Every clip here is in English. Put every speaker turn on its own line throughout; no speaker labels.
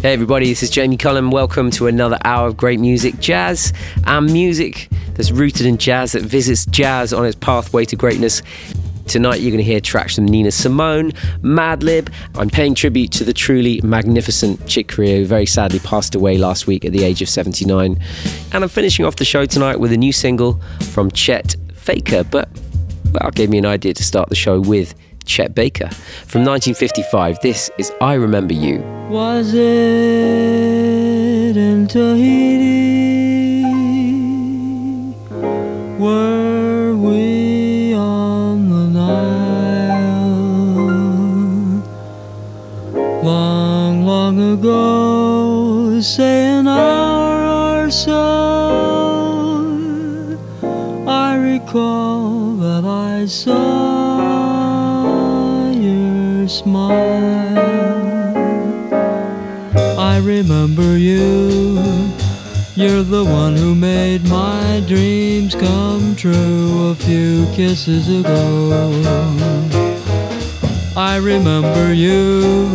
Hey everybody, this is Jamie Cullum. Welcome to another hour of great music, jazz and music that's rooted in jazz, that visits jazz on its pathway to greatness. Tonight you're going to hear tracks from Nina Simone, Madlib. I'm paying tribute to the truly magnificent Chick Corea, who very sadly passed away last week at the age of 79. And I'm finishing off the show tonight with a new single from Chet Faker, but well, gave me an idea to start the show with. Chet Baker. From 1955, this is I Remember You.
Was it in Tahiti? Were we on the Nile? Long, long ago, say an hour or so, I recall that I saw smile. I remember you. You're the one who made my dreams come true a few kisses ago. I remember you.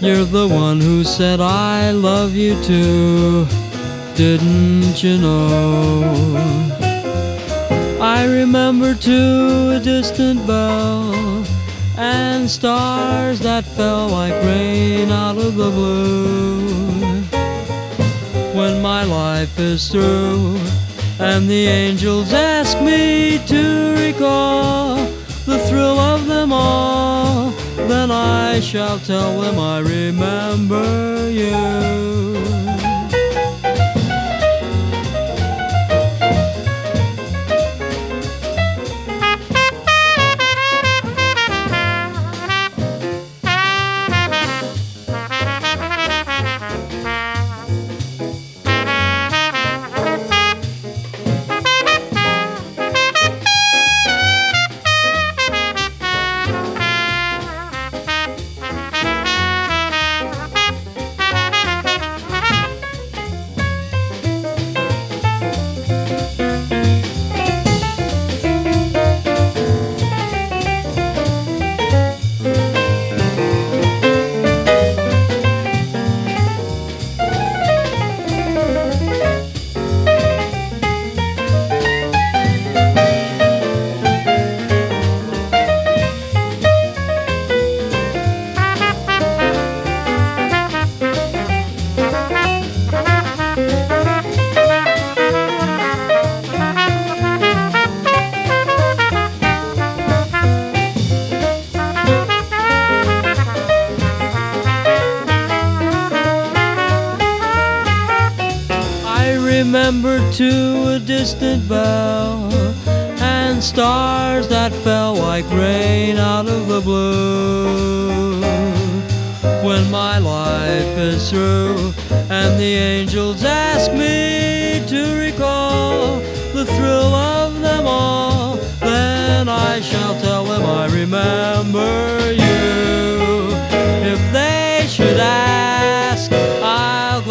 You're the one who said I love you too. Didn't you know? I remember too a distant bell and stars that fell like rain out of the blue. When my life is through and the angels ask me to recall the thrill of them all, then I shall tell them I remember you.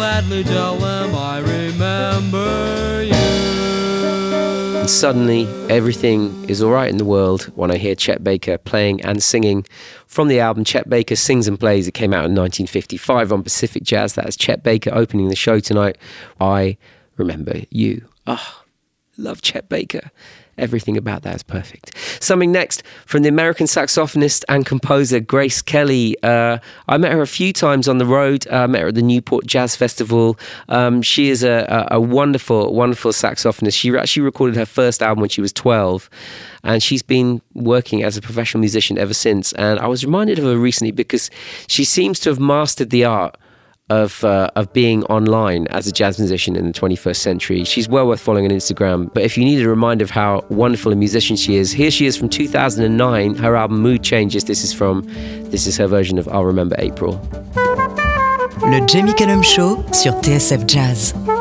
Gladly tell them I remember you
suddenly everything is all right in the world when I hear Chet Baker playing and singing from the album Chet Baker Sings and Plays. It came out in 1955 on Pacific Jazz. That is Chet Baker opening the show tonight. I remember you. Ah, oh, love Chet Baker. Everything about that is perfect. Something next from the American saxophonist and composer Grace Kelly. Uh, I met her a few times on the road. Uh, I met her at the Newport Jazz Festival. Um, she is a, a, wonderful, wonderful saxophonist. She actually recorded her first album when she was 12, and she's been working as a professional musician ever since. And I was reminded of her recently because she seems to have mastered the art of uh, of being online as a jazz musician in the 21st century. She's well worth following on Instagram. But if you need a reminder of how wonderful a musician she is, here she is from 2009. Her album Mood Changes. This is from this is her version of I'll Remember April.
Le Jamie Cullum Show sur TSF Jazz.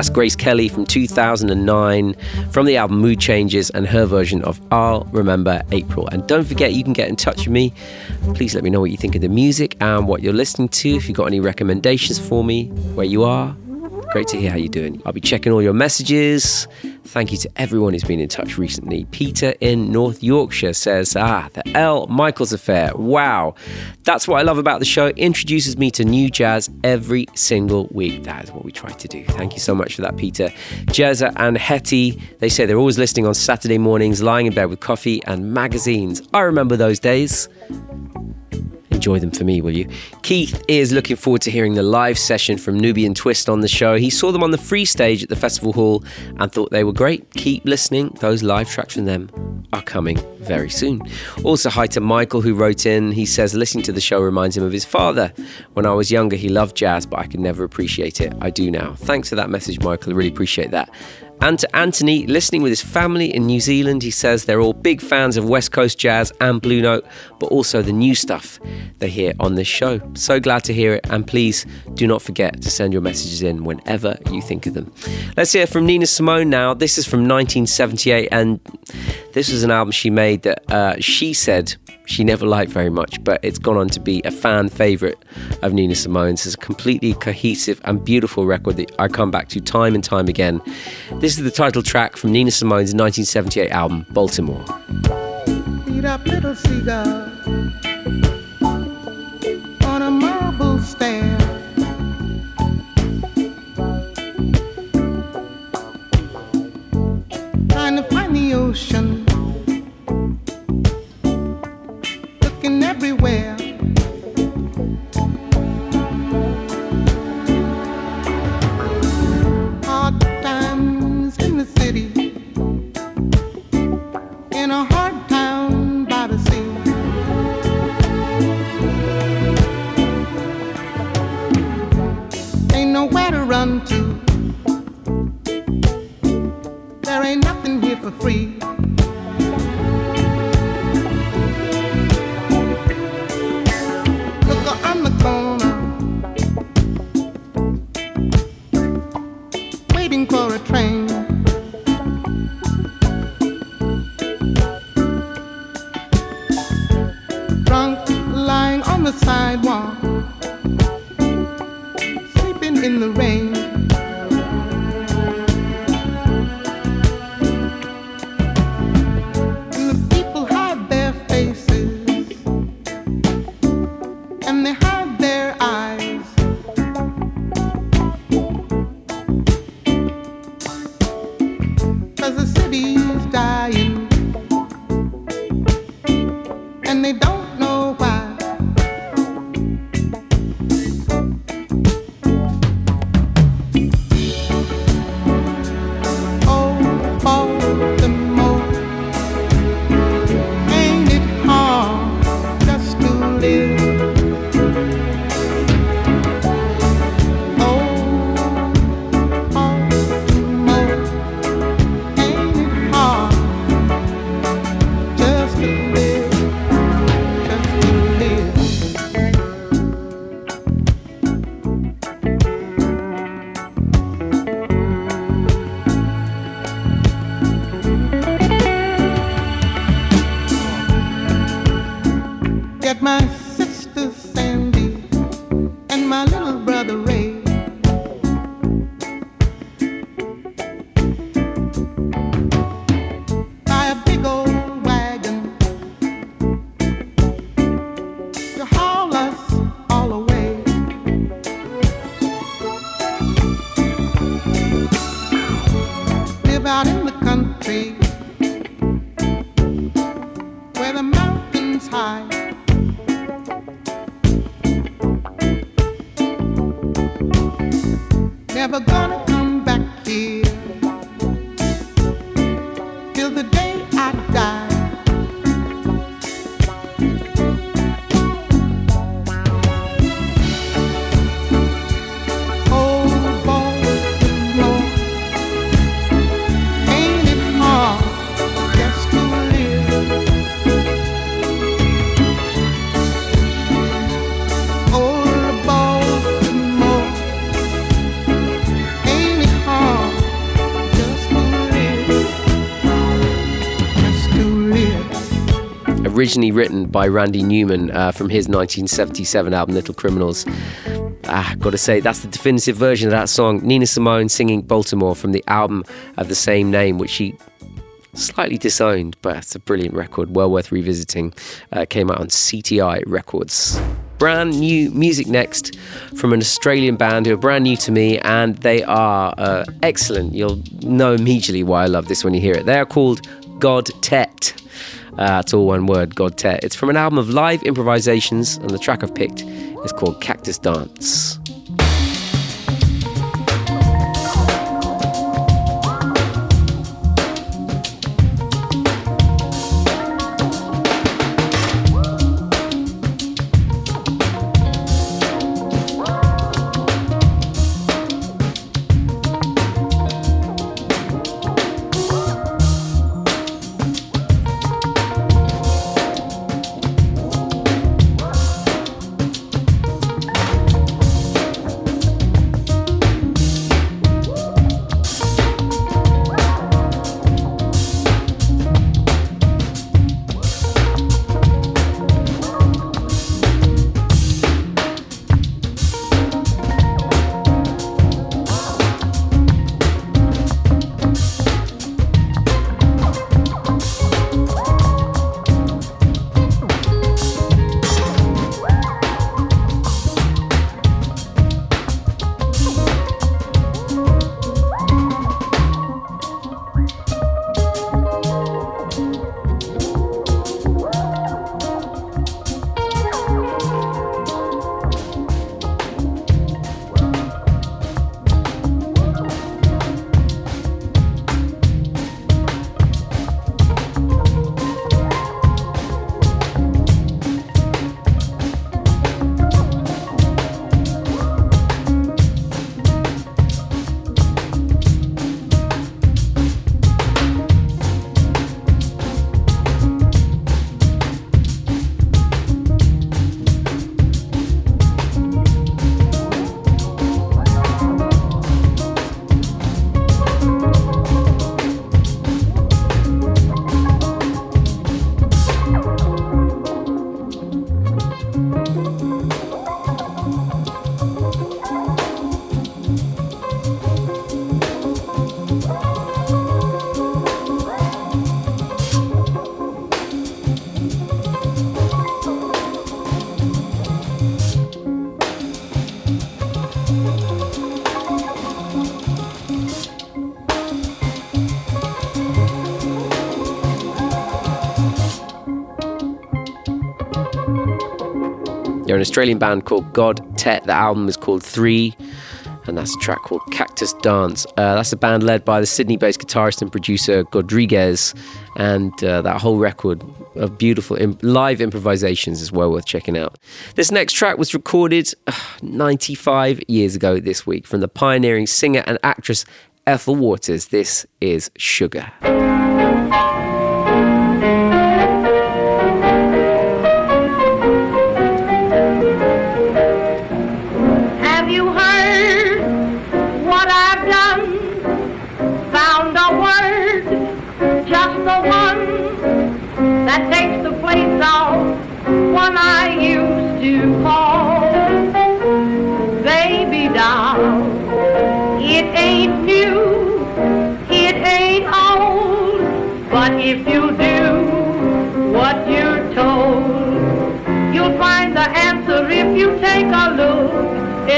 That's Grace Kelly from 2009 from the album Mood Changes and her version of I'll Remember April. And don't forget, you can get in touch with me. Please let me know what you think of the music and what you're listening to. If you've got any recommendations for me, where you are, Great to hear how you're doing. I'll be checking all your messages. Thank you to everyone who's been in touch recently. Peter in North Yorkshire says, Ah, the L. Michaels affair. Wow. That's what I love about the show. It introduces me to new jazz every single week. That is what we try to do. Thank you so much for that, Peter. Jezza and Hetty, they say they're always listening on Saturday mornings, lying in bed with coffee and magazines. I remember those days enjoy them for me, will you? Keith is looking forward to hearing the live session from Nubiyan Twist on the show. He saw them on the free stage at the festival hall and thought they were great. Keep listening, those live tracks from them are coming very soon. Also, hi to Michael who wrote in. He says, listening to the show reminds him of his father. When I was younger, he loved jazz, but I could never appreciate it. I do now. Thanks for that message, Michael. I really appreciate that. And to Anthony, listening with his family in New Zealand, he says they're all big fans of West Coast jazz and Blue Note, but also the new stuff they hear on this show. So glad to hear it, and please do not forget to send your messages in whenever you think of them. Let's hear from Nina Simone now. This is from 1978, and this was an album she made that uh, she said she never liked very much, but it's gone on to be a fan favourite of Nina Simone's. It's a completely cohesive and beautiful record that I come back to time and time again. This is the title track from Nina Simone's 1978 album, Baltimore. Originally written by Randy Newman uh, from his 1977 album Little Criminals. Ah, gotta say, that's the definitive version of that song. Nina Simone singing Baltimore from the album of the same name, which she slightly disowned, but it's a brilliant record, well worth revisiting. Uh, came out on CTI Records. Brand new music next from an Australian band who are brand new to me, and they are uh, excellent. You'll know immediately why I love this when you hear it. They are called God Tet. Uh, it's all one word, Godtet. It's from an album of live improvisations, and the track I've picked is called Cactus Dance. They're an Australian band called Godtet. The album is called Three, and that's a track called Cactus Dance. Uh, that's a band led by the Sydney based guitarist and producer Godriguez, and uh, that whole record of beautiful Im- live improvisations is well worth checking out. This next track was recorded uh, 95 years ago this week from the pioneering singer and actress Ethel Waters. This is Sugar.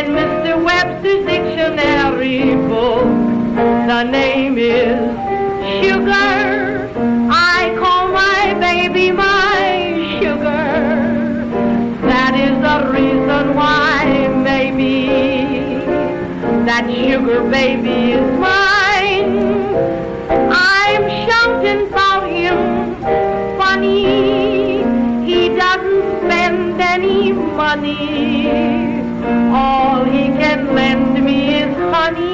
In Mr. Webster's dictionary book. The name is Sugar. I call my baby my sugar. That is the reason why maybe that sugar baby is mine. I'm shouting about him funny. He doesn't spend any money. Lend me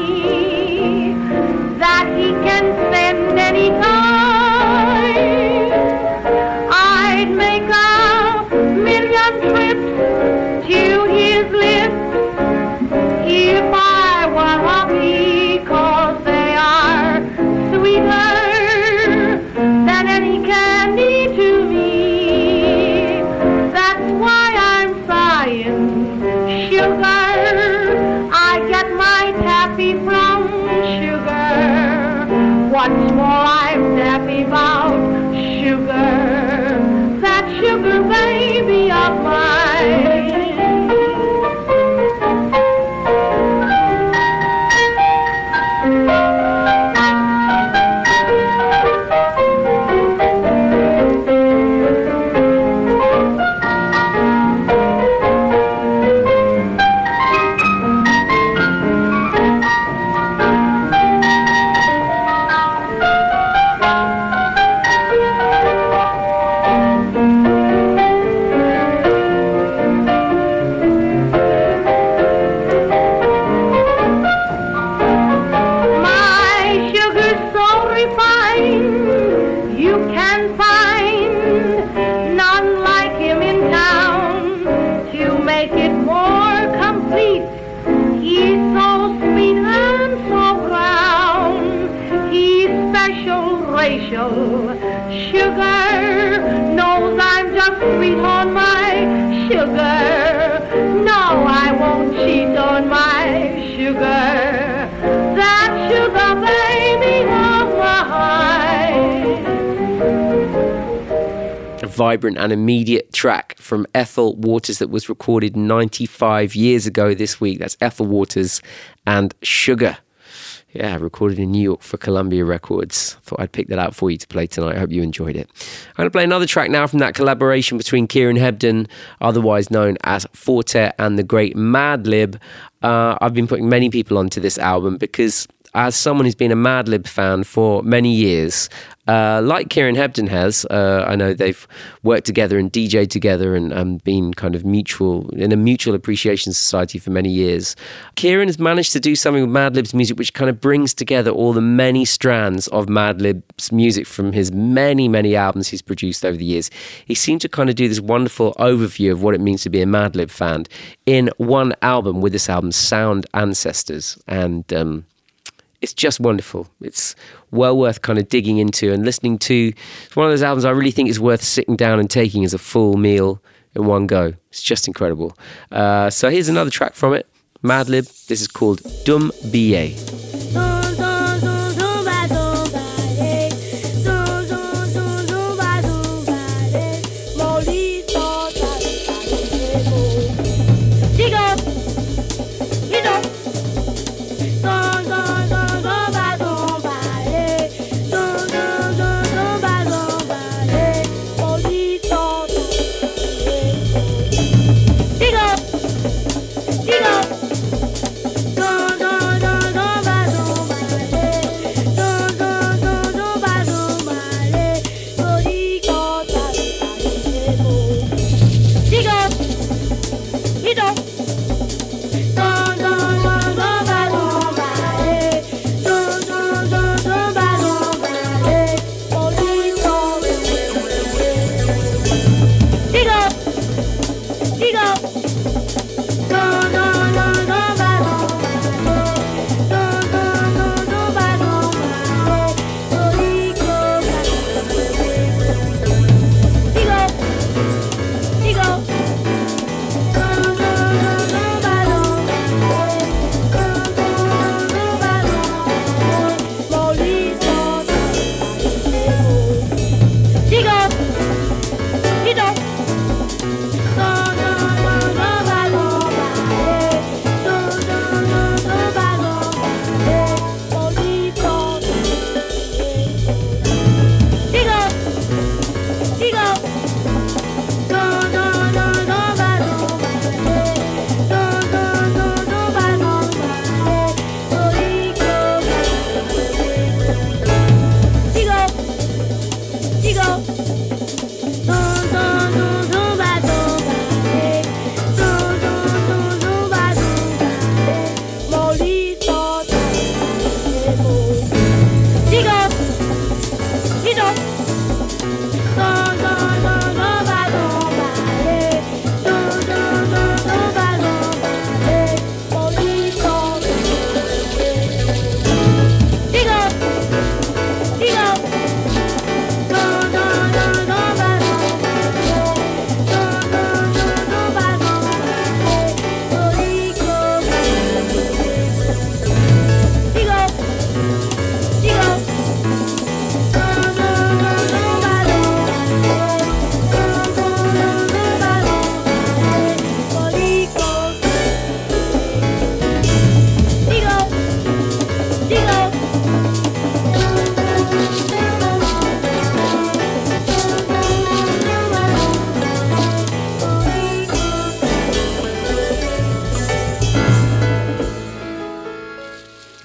vibrant and immediate track from Ethel Waters that was recorded 95 years ago this week. That's Ethel Waters and Sugar. Yeah, recorded in New York for Columbia Records. Thought I'd pick that out for you to play tonight. I hope you enjoyed it. I'm going to play another track now from that collaboration between Kieran Hebden, otherwise known as Four Tet, and the great Madlib. Uh, I've been putting many people onto this album because as someone who's been a Madlib fan for many years, uh, like Kieran Hebden has, uh, I know they've worked together and DJed together and um, been kind of mutual in a mutual appreciation society for many years. Kieran has managed to do something with Madlib's music which kind of brings together all the many strands of Madlib's music from his many, many albums he's produced over the years. He seemed to kind of do this wonderful overview of what it means to be a Madlib fan in one album with this album, Sound Ancestors. And um, it's just wonderful. It's well worth kind of digging into and listening to. It's one of those albums I really think is worth sitting down and taking as a full meal in one go. It's just incredible. Uh, so here's another track from it Madlib. This is called Dum Ba.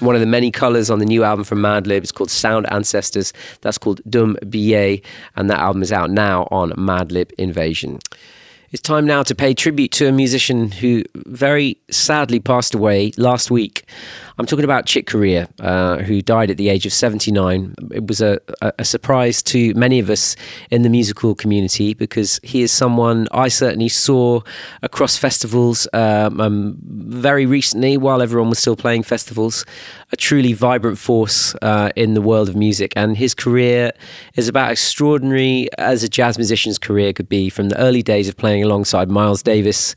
One of the many colours on the new album from Madlib. It's called Sound Ancestors. That's called Dum Ba, and that album is out now on Madlib Invazion. It's time now to pay tribute to a musician who very sadly passed away last week.
I'm talking about Chick Corea, uh, who died at the age of 79. It was a, a, surprise to many of us in the musical community because he is someone I certainly saw across festivals um, um, very recently while everyone was still playing festivals. A truly vibrant force uh, in the world of music, and his career is about as extraordinary as a jazz musician's career could be from the early days of playing alongside Miles Davis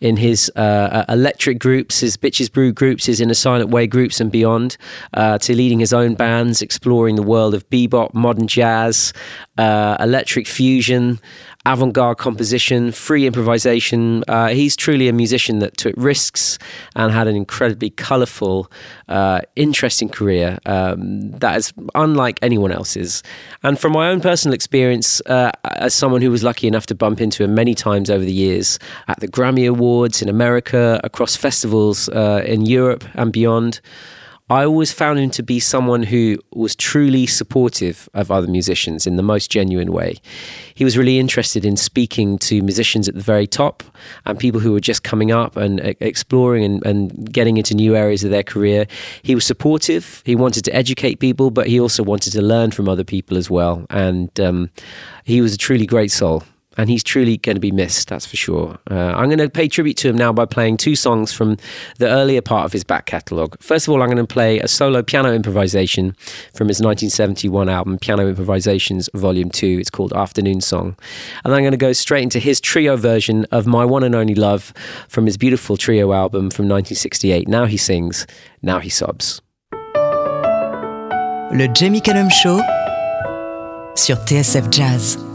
in his uh, uh electric groups, his Bitches Brew groups, his In a Silent Way groups, and beyond, uh, to leading his own bands, exploring the world of bebop, modern jazz, uh, electric fusion avant garde composition, free improvisation. Uh, he's truly a musician that took risks and had an incredibly colourful, uh, interesting career um, that is unlike anyone else's. And from my own personal experience, uh, as someone who was lucky enough to bump into him many times over the years at the Grammy Awards in America, across festivals uh, in Europe and beyond. I always found him to be someone who was truly supportive of other musicians in the most genuine way. He was really interested in speaking to musicians at the very top and people who were just coming up and exploring and, and getting into new areas of their career. He was supportive. He wanted to educate people, but he also wanted to learn from other people as well. And um, he was a truly great soul and he's truly going to be missed, that's for sure. Uh, I'm going to pay tribute to him now by playing two songs from the earlier part of his back catalogue. First of all, I'm going to play a solo piano improvisation from his 1971 album, Piano Improvisations Volume 2. It's called Afternoon Song. And I'm going to go straight into his trio version of My One and Only Love from his beautiful trio album from 1968. Now he sings, now he sobs.
Le Jamie Cullum Show sur TSF Jazz.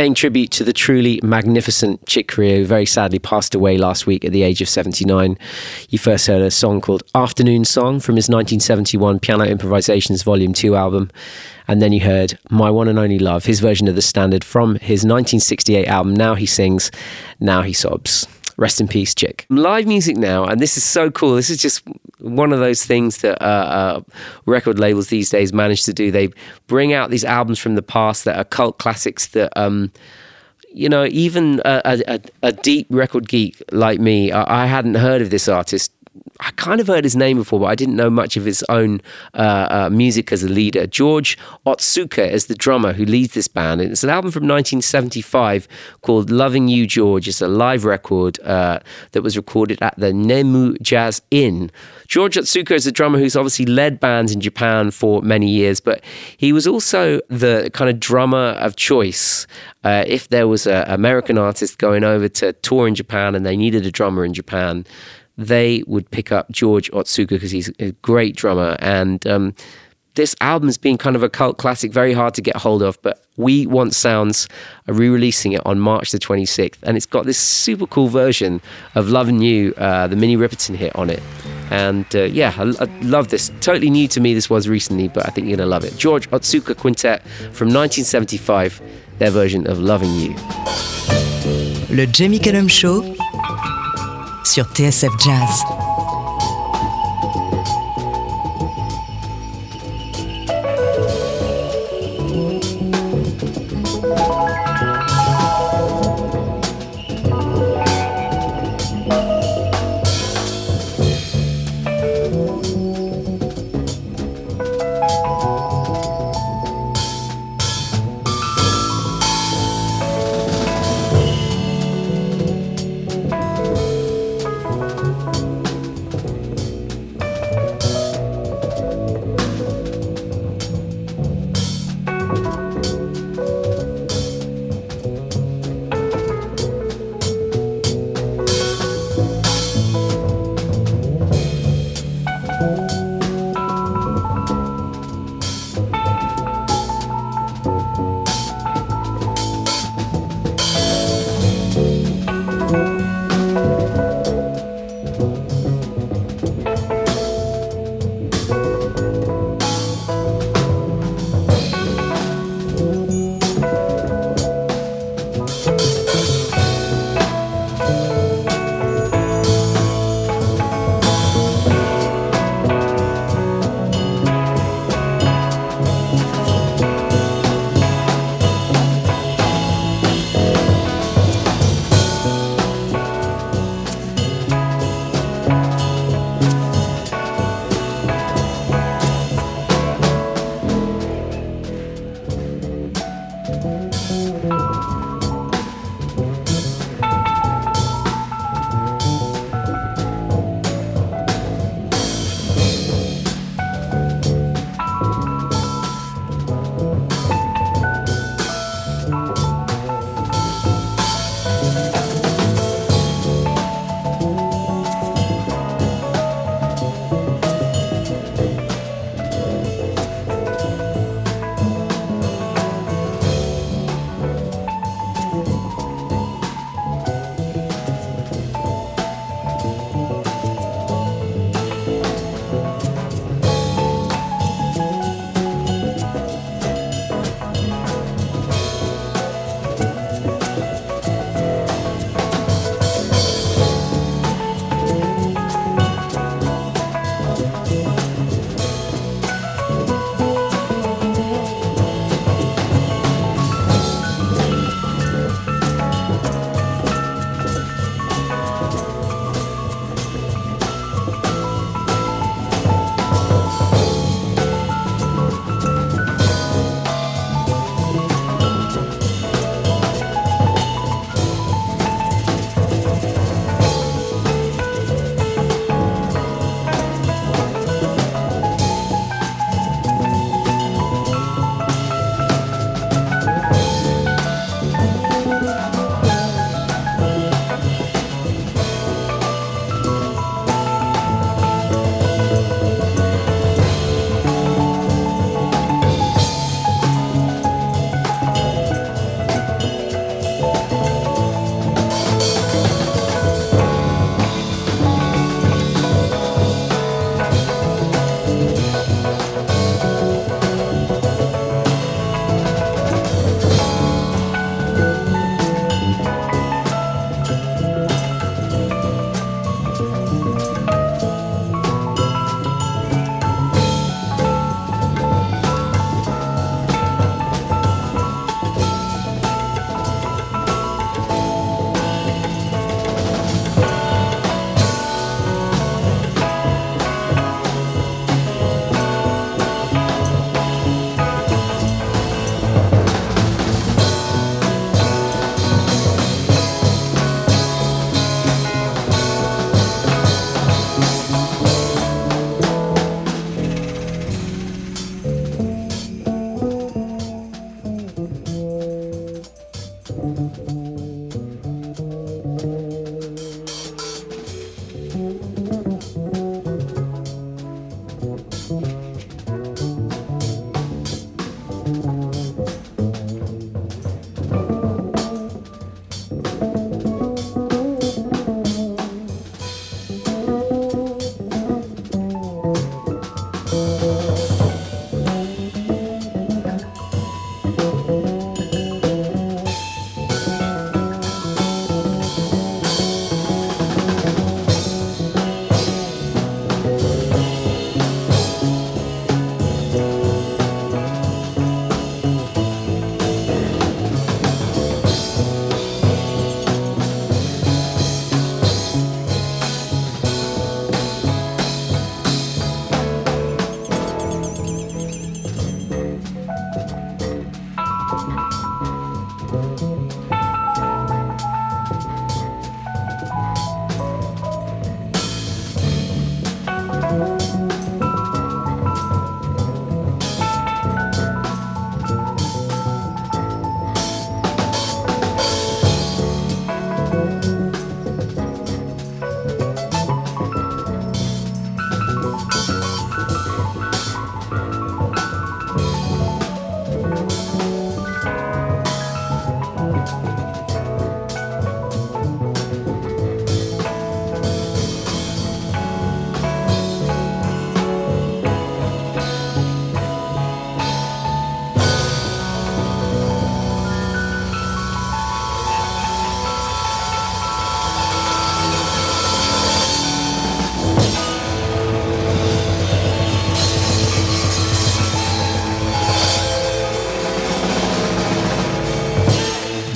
Paying tribute to the truly magnificent Chick Corea, who very sadly passed away last week at the age of 79. You first heard a song called After Noon Song from his 1971 Piano Improvisations Volume 2 album. And then you heard My One and Only Love, his version of the standard from his 1968 album, Now He Sings, Now He Sobs. Rest in peace, Chick. Live music now, and this is so cool. This is just one of those things that uh, uh, record labels these days manage to do. They bring out these albums from the past that are cult classics that. Um, you know, even a, a, a, deep record geek like me, I, I hadn't heard of this artist I kind of heard his name before, but I didn't know much of his own uh, uh, music as a leader. George Otsuka is the drummer who leads this band. It's an album from 1975 called Loving You, George. It's a live record uh, that was recorded at the Nemu Jazz Inn. George Otsuka is a drummer who's obviously led bands in Japan for many years, but he was also the kind of drummer of choice. Uh, if there was an American artist going over to tour in Japan and they needed a drummer in Japan, they would pick up George Otsuka because he's a great drummer. And um, this album's been kind of a cult classic, very hard to get hold of. But We Want Sounds are re releasing it on March the 26th. And it's got this super cool version of Loving You, uh, the Minnie Riperton hit on it. And uh, yeah, I, I, love this. Totally new to me, this was recently, but I think you're going to love it. George Otsuka Quintet from 1975, their version of Loving You.
Le Jamie Cullum Show sur TSF Jazz.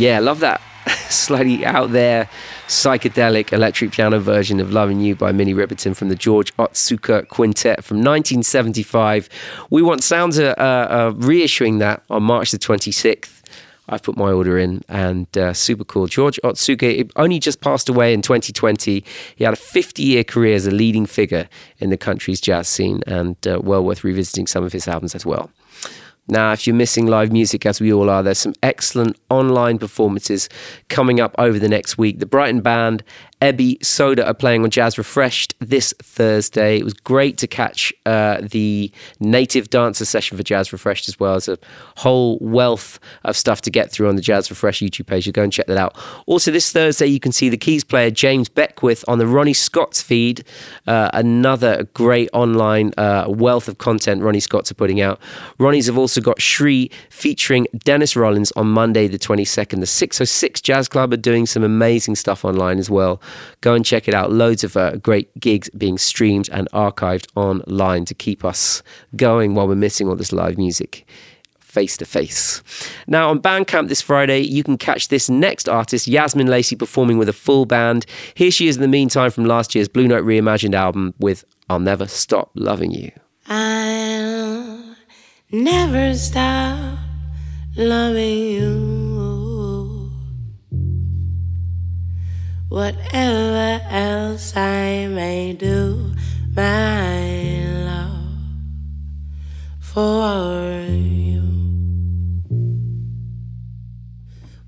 Yeah, love that slightly out there psychedelic electric piano version of Loving You by Minnie Riperton from the George Otsuka Quintet from 1975. We want sounds uh, uh, reissuing that on March the 26th. I've put my order in and uh, super cool. George Otsuka only just passed away in 2020. He had a 50 year career as a leading figure in the country's jazz scene and uh, well worth revisiting some of his albums as well. Now, if you're missing live music, as we all are, there's some excellent online performances coming up over the next week. The Brighton Band Ebi Soda are playing on Jazz Refreshed this Thursday. It was great to catch uh, the native dancer session for Jazz Refreshed as well as a whole wealth of stuff to get through on the Jazz Refreshed YouTube page. You go and check that out. Also, this Thursday, you can see the keys player James Beckwith on the Ronnie Scott's feed. Uh, another great online uh, wealth of content Ronnie Scott's are putting out. Ronnie's have also got Shri featuring Dennis Rollins on Monday, the 22nd. The 606 Jazz Club are doing some amazing stuff online as well. Go and check it out. Loads of uh, great gigs being streamed and archived online to keep us going while we're missing all this live music face to face. Now, on Bandcamp this Friday, you can catch this next artist, Yazmin Lacey, performing with a full band. Here she is in the meantime from last year's Blue Note Reimagined album with I'll Never Stop Loving You.
I'll never stop loving you. Whatever else I may do, my love for you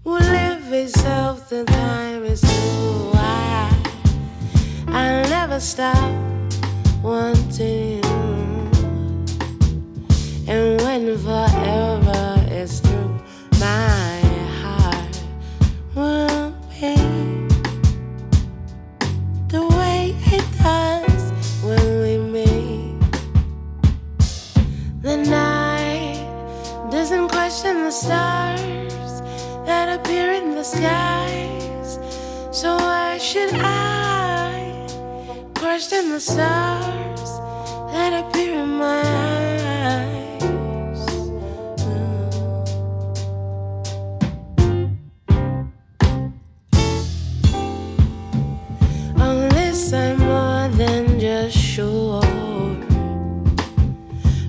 will live itself. The time is too high. I'll never stop wanting you, and when forever stars that appear in the skies. So why should I question the stars that appear in my eyes? On this, I'm more than just sure.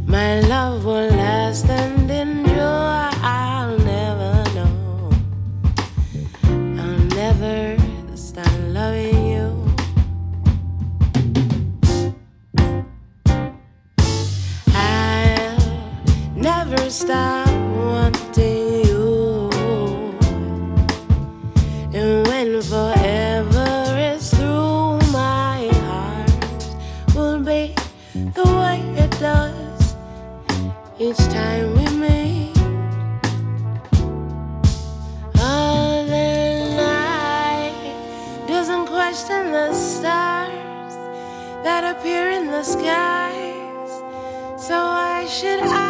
My love will last stop wanting you. And when forever is through, my heart will be the way it does each time we meet. The night doesn't question the stars that appear in the skies. So why should I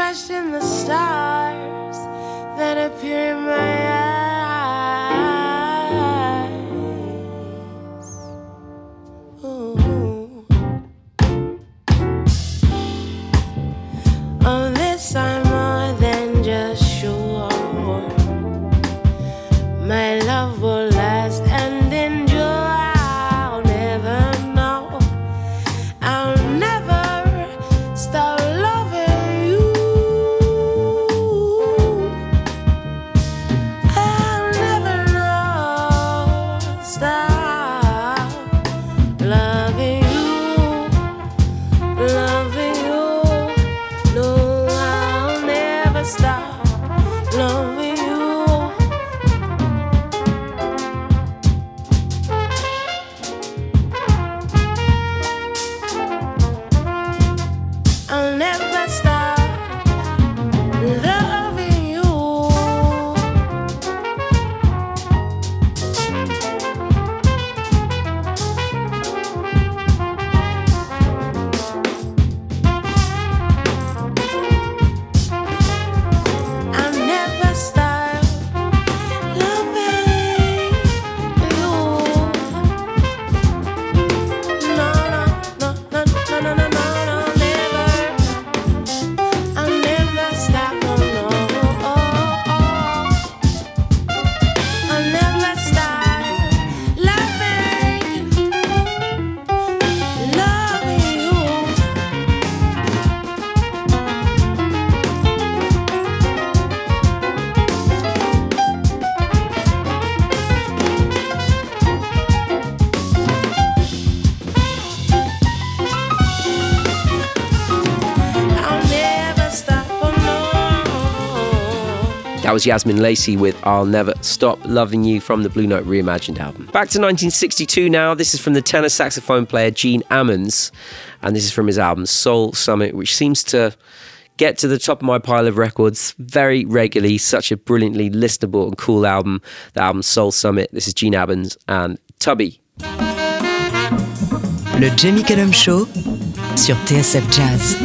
question the stars that appear in my
was Yazmin Lacey with I'll Never Stop Loving You from the Blue Note Reimagined album. Back to 1962 now. This is from the tenor saxophone player Gene Ammons, and this is from his album Soul Summit, which seems to get to the top of my pile of records very regularly. Such a brilliantly listenable and cool album. The album Soul Summit. This is Gene Ammons and Tubby.
Le Jamie Cullum Show sur TSF Jazz.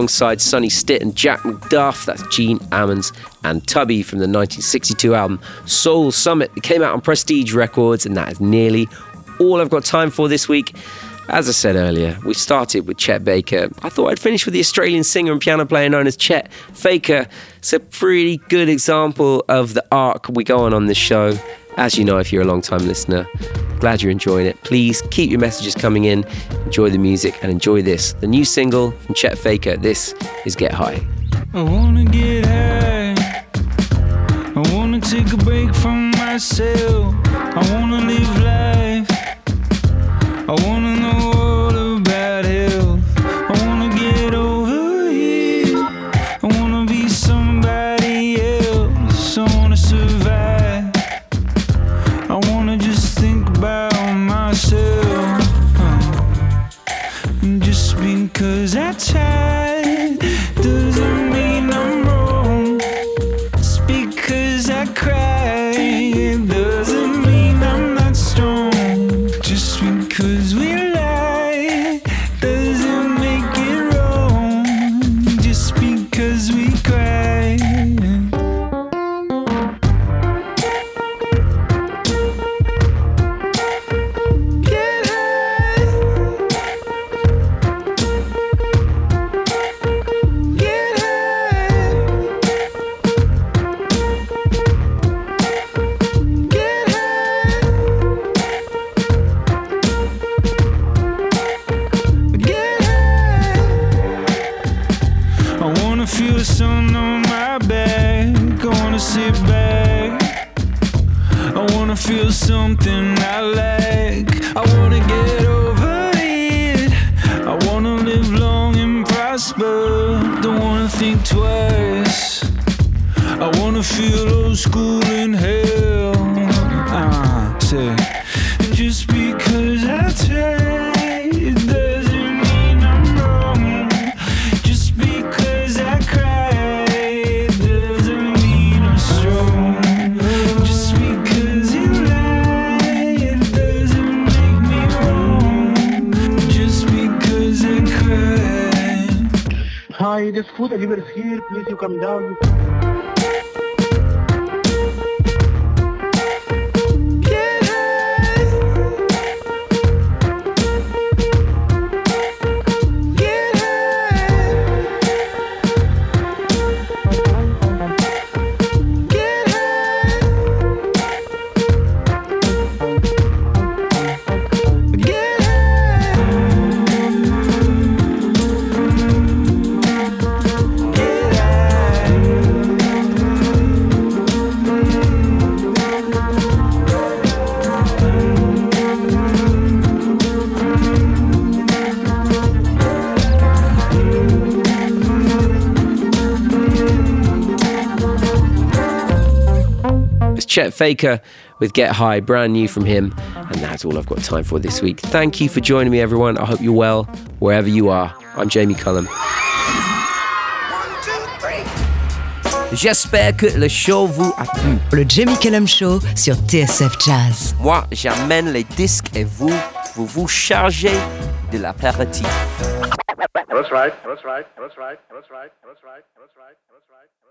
Alongside Sonny Stitt and Jack McDuff. That's Gene Ammons and Tubby from the 1962 album Soul Summit that came out on Prestige Records, and that is nearly all I've got time for this week. As I said earlier, we started with Chet Baker. I thought I'd finish with the Australian singer and piano player known as Chet Faker. It's a pretty good example of the arc we go on on this show. As you know, if you're a long time listener, glad you're enjoying it. Please keep your messages coming in, enjoy the music, and enjoy this. The new single from Chet Faker. This is Get High.
I wanna get high. I wanna take a break from myself. I wanna live life. I wanna my. School in hell. Ah, say, just because I tried, it doesn't mean I'm wrong. Just because I doesn't mean I'm strong. Just because you doesn't make me wrong. Just because I.
Hi, this food delivery here. Please, you come down.
Chet Faker with Get High, brand new from him. And that's all I've got time for this week. Thank you for joining me, everyone. I hope you're well wherever you are. I'm Jamie Cullum. J'espère que le show vous a plu.
Le Jamie Cullum Show sur TSF Jazz.
Moi, j'amène les disques et vous, vous vous chargez de l'apéritif.
That's right. That's right. That's right. That's right. That's right. That's right. That's right.